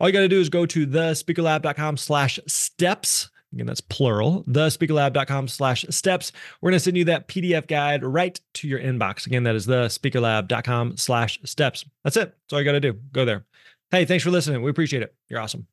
All you got to do is go to thespeakerlab.com slash steps. Again, that's plural, thespeakerlab.com slash steps. We're going to send you that PDF guide right to your inbox. Again, that is thespeakerlab.com slash steps. That's it. That's all you got to do. Go there. Hey, thanks for listening. We appreciate it. You're awesome.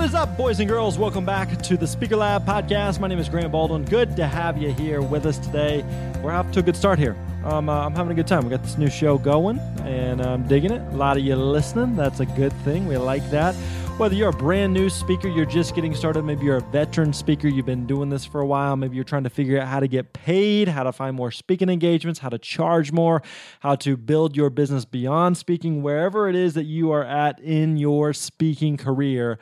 What is up, boys and girls? Welcome back to the Speaker Lab podcast. My name is Grant Baldwin. Good to have you here with us today. We're off to a good start here. Uh, I'm having a good time. We got this new show going, and I'm digging it. A lot of you listening. That's a good thing. We like that. Whether you're a brand new speaker, you're just getting started, maybe you're a veteran speaker, you've been doing this for a while, maybe you're trying to figure out how to get paid, how to find more speaking engagements, how to charge more, how to build your business beyond speaking, wherever it is that you are at in your speaking career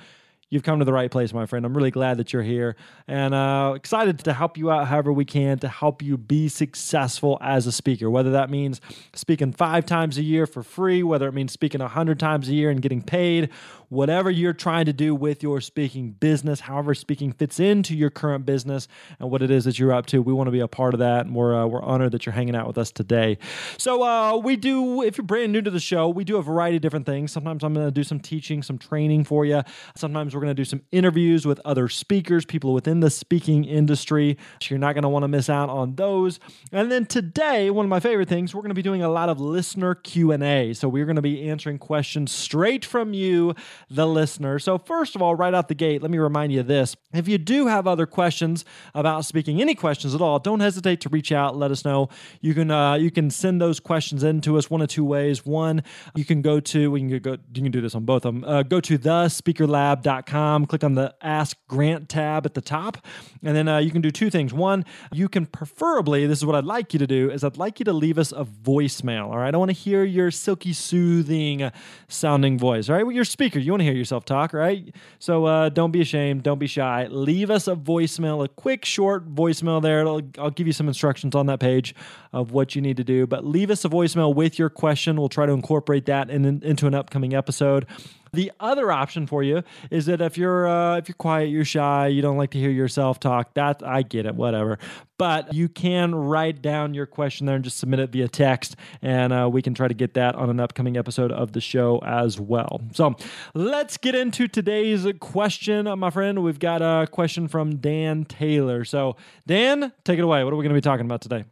you've come to the right place, my friend. I'm really glad that you're here and uh, excited to help you out however we can to help you be successful as a speaker. Whether that means speaking five times a year for free, whether it means speaking 100 times a year and getting paid, whatever you're trying to do with your speaking business, however speaking fits into your current business and what it is that you're up to. We want to be a part of that, and we're uh, we're honored that you're hanging out with us today. So uh, we do, if you're brand new to the show, we do a variety of different things. Sometimes I'm going to do some teaching, some training for you. Sometimes we're going to do some interviews with other speakers, people within the speaking industry. So you're not going to want to miss out on those. And then today, one of my favorite things, we're going to be doing a lot of listener Q&A. So we're going to be answering questions straight from you the listener. So, first of all, right out the gate, let me remind you of this. If you do have other questions about speaking, any questions at all, don't hesitate to reach out. Let us know. You can uh, you can send those questions in to us one of two ways. One, you can go to we can go you can do this on both of them. Uh, go to thespeakerlab.com, click on the Ask Grant tab at the top, and then uh, you can do two things. One, you can preferably this is what I'd like you to do is I'd like you to leave us a voicemail. All right, I want to hear your silky soothing sounding voice. All right, you're speaker. You want to hear yourself talk, right? So uh, don't be ashamed. Don't be shy. Leave us a voicemail, a quick, short voicemail there. It'll, I'll give you some instructions on that page of what you need to do. But leave us a voicemail with your question. We'll try to incorporate that in, in, into an upcoming episode. The other option for you is that if you're uh, if you're quiet, you're shy, you don't like to hear yourself talk. That I get it, whatever. But you can write down your question there and just submit it via text, and uh, we can try to get that on an upcoming episode of the show as well. So let's get into today's question, my friend. We've got a question from Dan Taylor. So Dan, take it away. What are we going to be talking about today?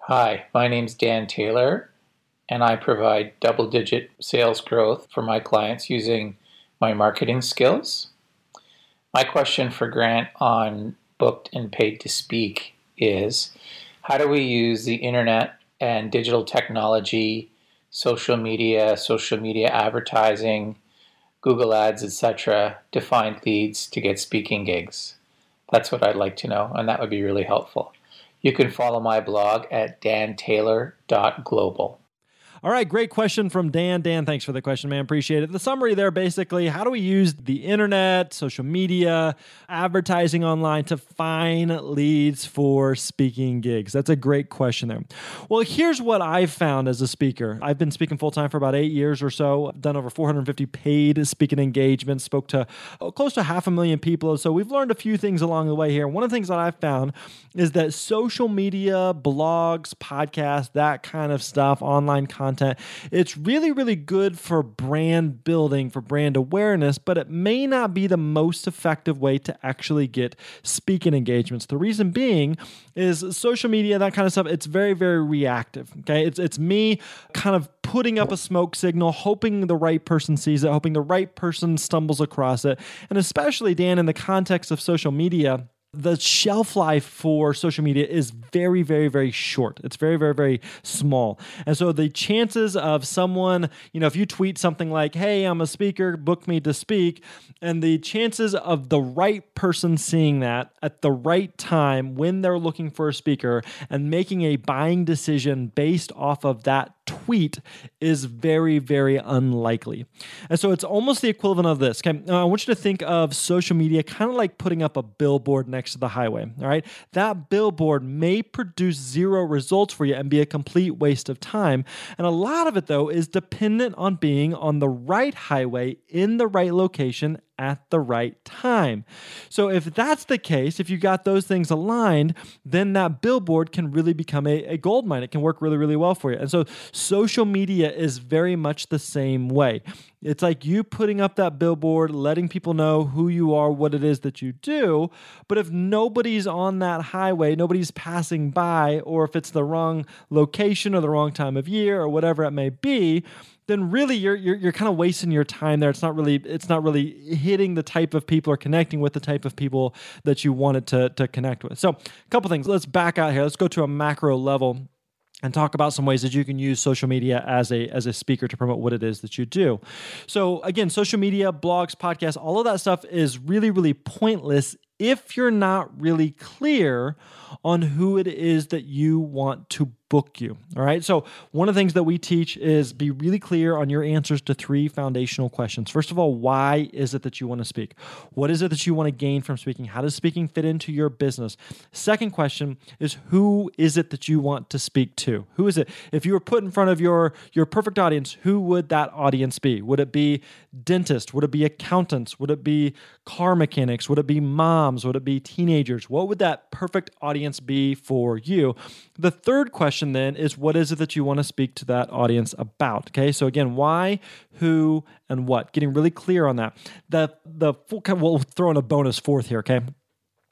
Hi, my name's Dan Taylor and I provide double digit sales growth for my clients using my marketing skills. My question for Grant on booked and paid to speak is how do we use the internet and digital technology, social media, social media advertising, Google Ads, etc., to find leads to get speaking gigs? That's what I'd like to know, and that would be really helpful. You can follow my blog at dantaylor.global. All right, great question from Dan. Dan, thanks for the question, man. Appreciate it. The summary there basically how do we use the internet, social media, advertising online to find leads for speaking gigs? That's a great question there. Well, here's what I've found as a speaker I've been speaking full time for about eight years or so, I've done over 450 paid speaking engagements, spoke to oh, close to half a million people. So we've learned a few things along the way here. One of the things that I've found is that social media, blogs, podcasts, that kind of stuff, online content, content. It's really, really good for brand building, for brand awareness, but it may not be the most effective way to actually get speaking engagements. The reason being is social media, that kind of stuff, it's very, very reactive. Okay. It's it's me kind of putting up a smoke signal, hoping the right person sees it, hoping the right person stumbles across it. And especially, Dan, in the context of social media, the shelf life for social media is very, very, very short. It's very, very, very small. And so the chances of someone, you know, if you tweet something like, hey, I'm a speaker, book me to speak, and the chances of the right person seeing that at the right time when they're looking for a speaker and making a buying decision based off of that tweet is very, very unlikely. And so it's almost the equivalent of this. Okay. Now, I want you to think of social media kind of like putting up a billboard next to the highway. All right. That billboard may produce zero results for you and be a complete waste of time. And a lot of it, though, is dependent on being on the right highway in the right location at the right time. So, if that's the case, if you got those things aligned, then that billboard can really become a, a gold mine. It can work really, really well for you. And so, social media is very much the same way. It's like you putting up that billboard, letting people know who you are, what it is that you do. But if nobody's on that highway, nobody's passing by, or if it's the wrong location or the wrong time of year or whatever it may be, then really you're you're, you're kind of wasting your time there. It's not really it's not really hitting the type of people or connecting with the type of people that you wanted to to connect with. So, a couple things. Let's back out here. Let's go to a macro level and talk about some ways that you can use social media as a as a speaker to promote what it is that you do. So again, social media, blogs, podcasts, all of that stuff is really really pointless if you're not really clear on who it is that you want to book you. All right. So, one of the things that we teach is be really clear on your answers to three foundational questions. First of all, why is it that you want to speak? What is it that you want to gain from speaking? How does speaking fit into your business? Second question is who is it that you want to speak to? Who is it? If you were put in front of your your perfect audience, who would that audience be? Would it be dentists? Would it be accountants? Would it be car mechanics? Would it be moms? Would it be teenagers? What would that perfect audience be for you? The third question then is what is it that you want to speak to that audience about? Okay, so again, why, who, and what? Getting really clear on that. The the full we'll throw in a bonus fourth here. Okay,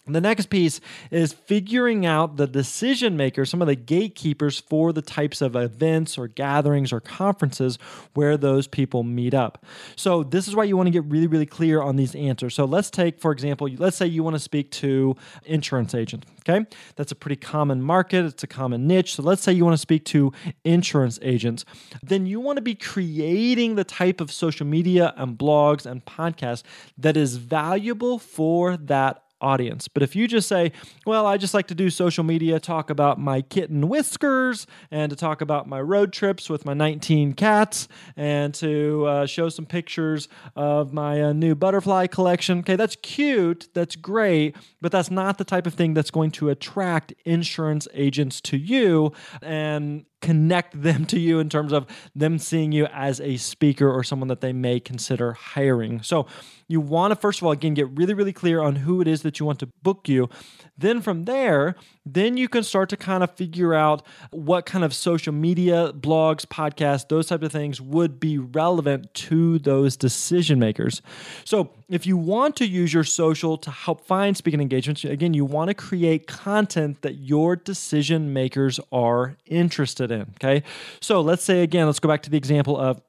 the next piece is figuring out the decision makers, some of the gatekeepers for the types of events or gatherings or conferences where those people meet up. So, this is why you want to get really, really clear on these answers. So, let's take, for example, let's say you want to speak to insurance agent. Okay, that's a pretty common market, it's a common niche. So, let's say you want to speak to insurance agents. Then you want to be creating the type of social media and blogs and podcasts that is valuable for that audience. But if you just say, well, I just like to do social media, talk about my kitten whiskers, and to talk about my road trips with my 19 cats, and to uh, show some pictures of my uh, new butterfly collection, okay, that's cute, that's great, but that's not the type of thing that's going to attract insurance agents to you. And connect them to you in terms of them seeing you as a speaker or someone that they may consider hiring. So, you want to first of all again get really really clear on who it is that you want to book you. Then from there, then you can start to kind of figure out what kind of social media, blogs, podcasts, those type of things would be relevant to those decision makers. So, if you want to use your social to help find speaking engagements, again, you want to create content that your decision makers are interested in. Okay. So let's say again, let's go back to the example of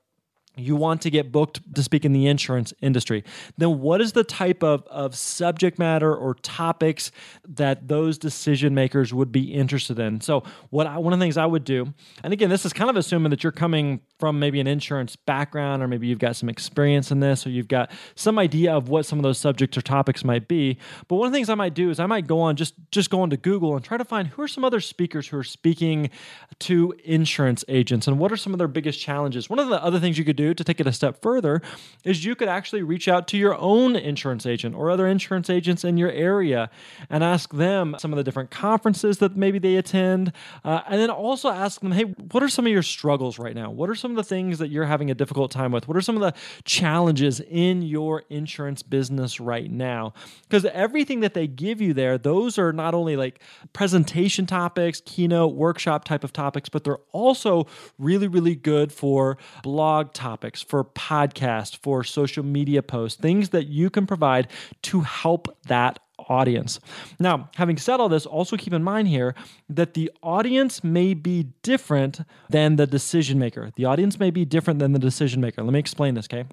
you want to get booked to speak in the insurance industry, then what is the type of, of subject matter or topics that those decision makers would be interested in? So, what I, one of the things I would do, and again, this is kind of assuming that you're coming from maybe an insurance background, or maybe you've got some experience in this, or you've got some idea of what some of those subjects or topics might be. But one of the things I might do is I might go on just just go into Google and try to find who are some other speakers who are speaking to insurance agents, and what are some of their biggest challenges. One of the other things you could do do to take it a step further is you could actually reach out to your own insurance agent or other insurance agents in your area and ask them some of the different conferences that maybe they attend. Uh, and then also ask them, hey, what are some of your struggles right now? What are some of the things that you're having a difficult time with? What are some of the challenges in your insurance business right now? Because everything that they give you there, those are not only like presentation topics, keynote, workshop type of topics, but they're also really, really good for blog topics topics, for podcasts, for social media posts, things that you can provide to help that audience. Now, having said all this, also keep in mind here that the audience may be different than the decision maker. The audience may be different than the decision maker. Let me explain this, okay?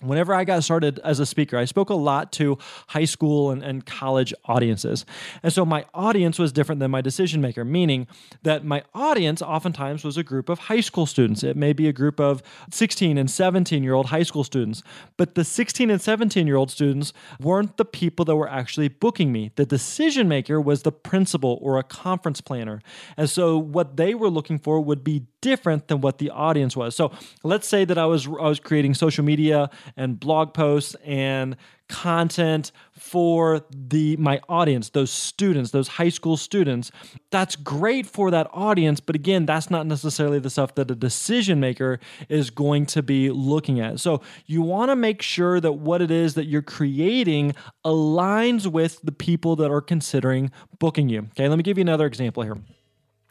Whenever I got started as a speaker, I spoke a lot to high school and, and college audiences. And so my audience was different than my decision maker, meaning that my audience oftentimes was a group of high school students. It may be a group of 16 and 17 year old high school students. But the 16 and 17 year old students weren't the people that were actually booking me. The decision maker was the principal or a conference planner. And so what they were looking for would be different than what the audience was. So let's say that I was I was creating social media and blog posts and content for the my audience those students those high school students. That's great for that audience but again that's not necessarily the stuff that a decision maker is going to be looking at. So you want to make sure that what it is that you're creating aligns with the people that are considering booking you okay? Let me give you another example here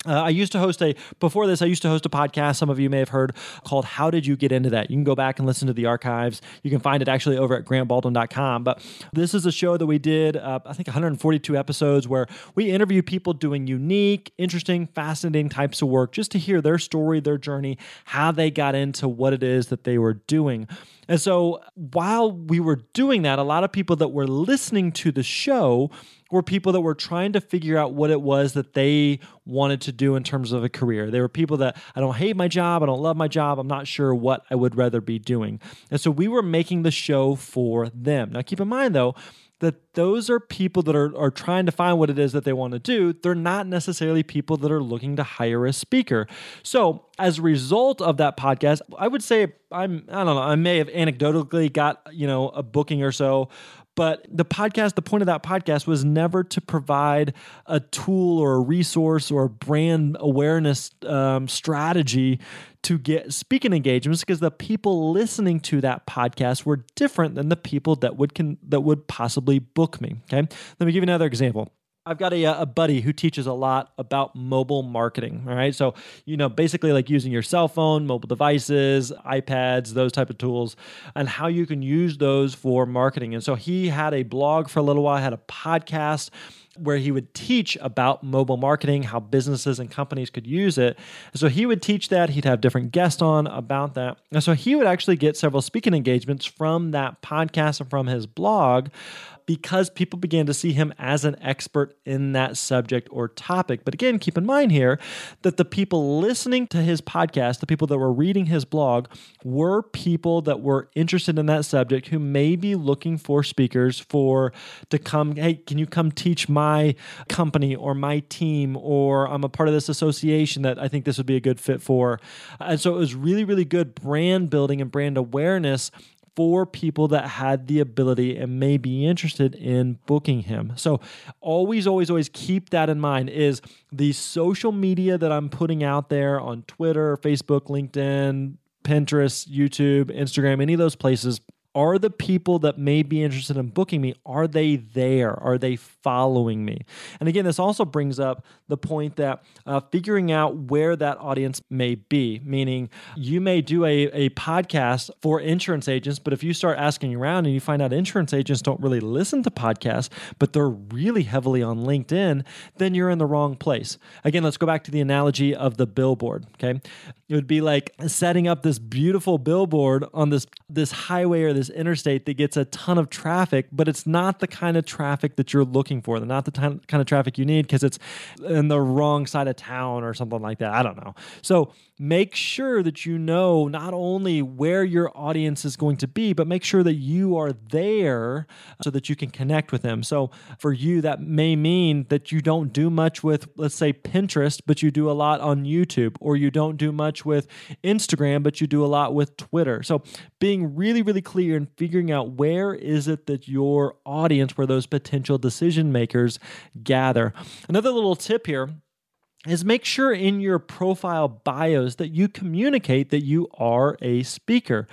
uh, I used to host a, before this, I used to host a podcast, some of you may have heard, called How Did You Get Into That? You can go back and listen to the archives. You can find it actually over at grantbaldwin.com. But this is a show that we did, uh, I think 142 episodes, where we interview people doing unique, interesting, fascinating types of work just to hear their story, their journey, how they got into what it is that they were doing. And so while we were doing that, a lot of people that were listening to the show were people that were trying to figure out what it was that they wanted to do in terms of a career. They were people that I don't hate my job, I don't love my job, I'm not sure what I would rather be doing. And so we were making the show for them. Now keep in mind though, that those are people that are, are trying to find what it is that they want to do. They're not necessarily people that are looking to hire a speaker. So, as a result of that podcast, I would say I'm, I don't know, I may have anecdotally got, you know, a booking or so, but the podcast, the point of that podcast was never to provide a tool or a resource or a brand awareness um, strategy to get speaking engagements because the people listening to that podcast were different than the people that would can that would possibly book me. Okay, let me give you another example. I've got a, uh, a buddy who teaches a lot about mobile marketing. All right. So, you know, basically like using your cell phone, mobile devices, iPads, those type of tools, and how you can use those for marketing. And so he had a blog for a little while, had a podcast where he would teach about mobile marketing, how businesses and companies could use it. so he would teach that. He'd have different guests on about that. And so he would actually get several speaking engagements from that podcast and from his blog because people began to see him as an expert in that subject or topic. But again, keep in mind here that the people listening to his podcast, the people that were reading his blog, were people that were interested in that subject who may be looking for speakers for to come, hey, can you come teach my company or my team or I'm a part of this association that I think this would be a good fit for. And so it was really, really good brand building and brand awareness for people that had the ability and may be interested in booking him. So always, always, always keep that in mind is the social media that I'm putting out there on Twitter, Facebook, LinkedIn, Pinterest, YouTube, Instagram, any of those places are the people that may be interested in booking me are they there are they following me. And again this also brings up the point that uh, figuring out where that audience may be meaning you may do a, a podcast for insurance agents but if you start asking around and you find out insurance agents don't really listen to podcasts but they're really heavily on linkedin then you're in the wrong place. Again let's go back to the analogy of the billboard okay? It would be like setting up this beautiful billboard on this this highway or this interstate that gets a ton of traffic, but it's not the kind of traffic that you're looking for. They're not the kind of traffic you need because it's in the wrong side of town or something like that. I don't know. So make sure that you know not only where your audience is going to be, but make sure that you are there so that you can connect with them. So for you, that may mean that you don't do much with, let's say, Pinterest, but you do a lot on YouTube, or you don't do much with Instagram, but you do a lot with Twitter. So being really, really clear and figuring out where is it that your audience, where those potential decision makers gather. Another little tip here is make sure in your profile bios that you communicate that you are a speaker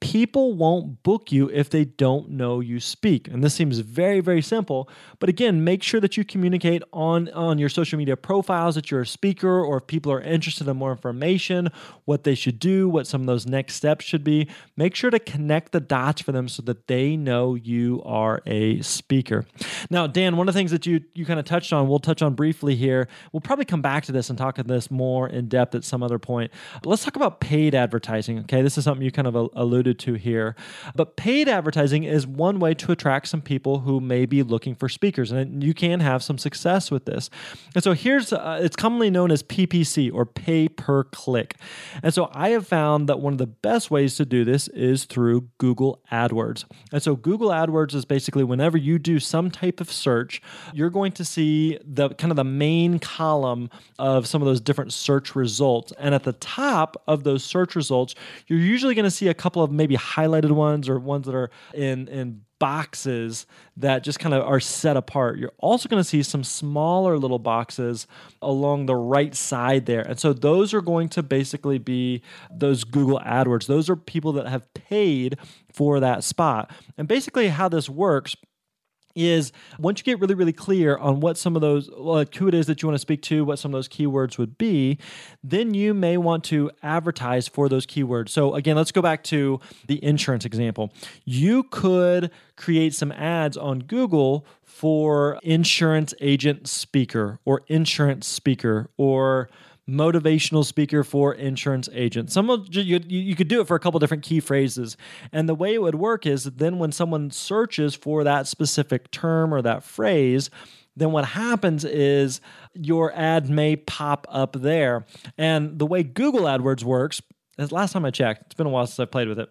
people won't book you if they don't know you speak. And this seems very, very simple. But again, make sure that you communicate on, on your social media profiles that you're a speaker, or if people are interested in more information, what they should do, what some of those next steps should be. Make sure to connect the dots for them so that they know you are a speaker. Now, Dan, one of the things that you, you kind of touched on, we'll touch on briefly here. We'll probably come back to this and talk about this more in depth at some other point. But let's talk about paid advertising. Okay, this is something you kind of alluded alluded to here. But paid advertising is one way to attract some people who may be looking for speakers, and you can have some success with this. And so here's uh, it's commonly known as PPC or pay per click. And so I have found that one of the best ways to do this is through Google AdWords. And so Google AdWords is basically whenever you do some type of search, you're going to see the kind of the main column of some of those different search results. And at the top of those search results, you're usually going to see a couple of maybe highlighted ones or ones that are in in boxes that just kind of are set apart. You're also going to see some smaller little boxes along the right side there. And so those are going to basically be those Google AdWords. Those are people that have paid for that spot. And basically, how this works is once you get really, really clear on what some of those, like who it is that you want to speak to, what some of those keywords would be, then you may want to advertise for those keywords. So, again, let's go back to the insurance example. You could create some ads on Google for insurance agent speaker or insurance speaker or motivational speaker for insurance agents. Some of you, you could do it for a couple different key phrases. And the way it would work is then when someone searches for that specific term or that phrase, then what happens is your ad may pop up there. And the way Google AdWords works, as last time I checked, it's been a while since I played with it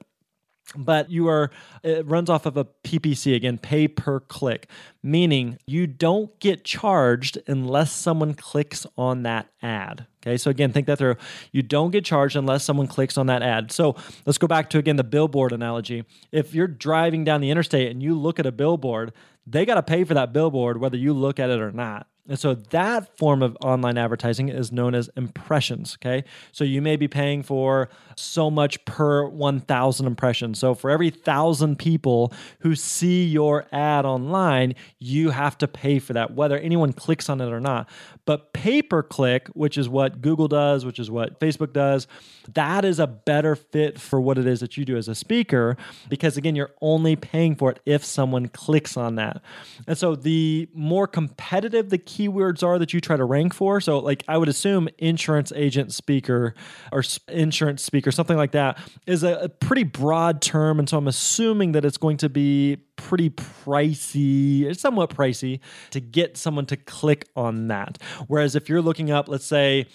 but you are it runs off of a ppc again pay per click meaning you don't get charged unless someone clicks on that ad. Okay so again think that through. You don't get charged unless someone clicks on that ad. So let's go back to again the billboard analogy. If you're driving down the interstate and you look at a billboard they got to pay for that billboard whether you look at it or not and so that form of online advertising is known as impressions. Okay. So you may be paying for so much per 1,000 impressions. So for every thousand people who see your ad online, you have to pay for that, whether anyone clicks on it or not. But pay per click, which is what Google does, which is what Facebook does, that is a better fit for what it is that you do as a speaker because, again, you're only paying for it if someone clicks on that. And so the more competitive the keywords are that you try to rank for, so like I would assume insurance agent speaker or insurance speaker, something like that, is a, a pretty broad term. And so I'm assuming that it's going to be pretty pricey, somewhat pricey to get someone to click on that. Whereas if you're looking up, let's say,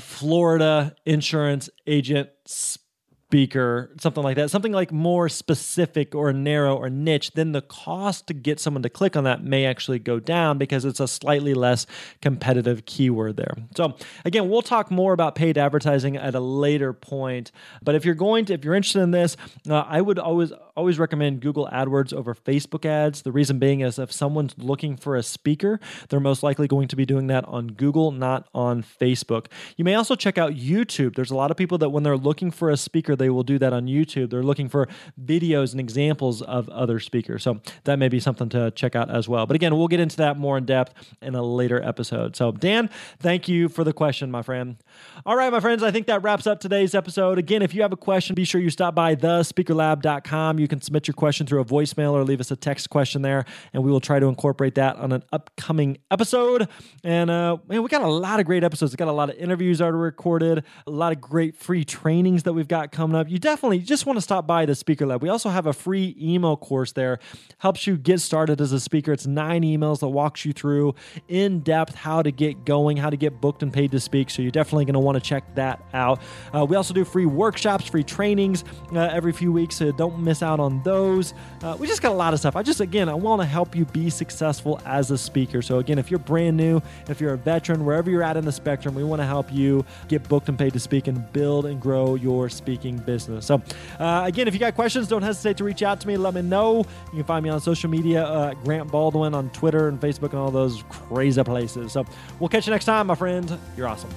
Florida insurance agent speaker, something like that, something like more specific or narrow or niche, then the cost to get someone to click on that may actually go down because it's a slightly less competitive keyword there. So, again, we'll talk more about paid advertising at a later point. But if you're going to, if you're interested in this, uh, I would always always recommend Google AdWords over Facebook ads. The reason being is if someone's looking for a speaker, they're most likely going to be doing that on Google, not on Facebook. You may also check out YouTube. There's a lot of people that when they're looking for a speaker, they will do that on YouTube. They're looking for videos and examples of other speakers. So that may be something to check out as well. But again, we'll get into that more in depth in a later episode. So, Dan, thank you for the question, my friend. All right, my friends, I think that wraps up today's episode. Again, if you have a question, be sure you stop by thespeakerlab.com. You can submit your question through a voicemail or leave us a text question there, and we will try to incorporate that on an upcoming episode. And uh, man, we got a lot of great episodes. We got a lot of interviews already recorded, a lot of great free trainings that we've got coming up. You definitely just want to stop by the Speaker Lab. We also have a free email course there, helps you get started as a speaker. It's nine emails that walks you through in depth how to get going, how to get booked and paid to speak. So you're definitely going to want to check that out. Uh, we also do free workshops, free trainings uh, every few weeks. So don't miss out on those. Uh, we just got a lot of stuff. I just, again, I want to help you be successful as a speaker. So again, if you're brand new, if you're a veteran, wherever you're at in the spectrum, we want to help you get booked and paid to speak and build and grow your speaking business. So uh, again, if you got questions, don't hesitate to reach out to me. Let me know. You can find me on social media, uh, Grant Baldwin on Twitter and Facebook and all those crazy places. So we'll catch you next time, my friend. You're awesome.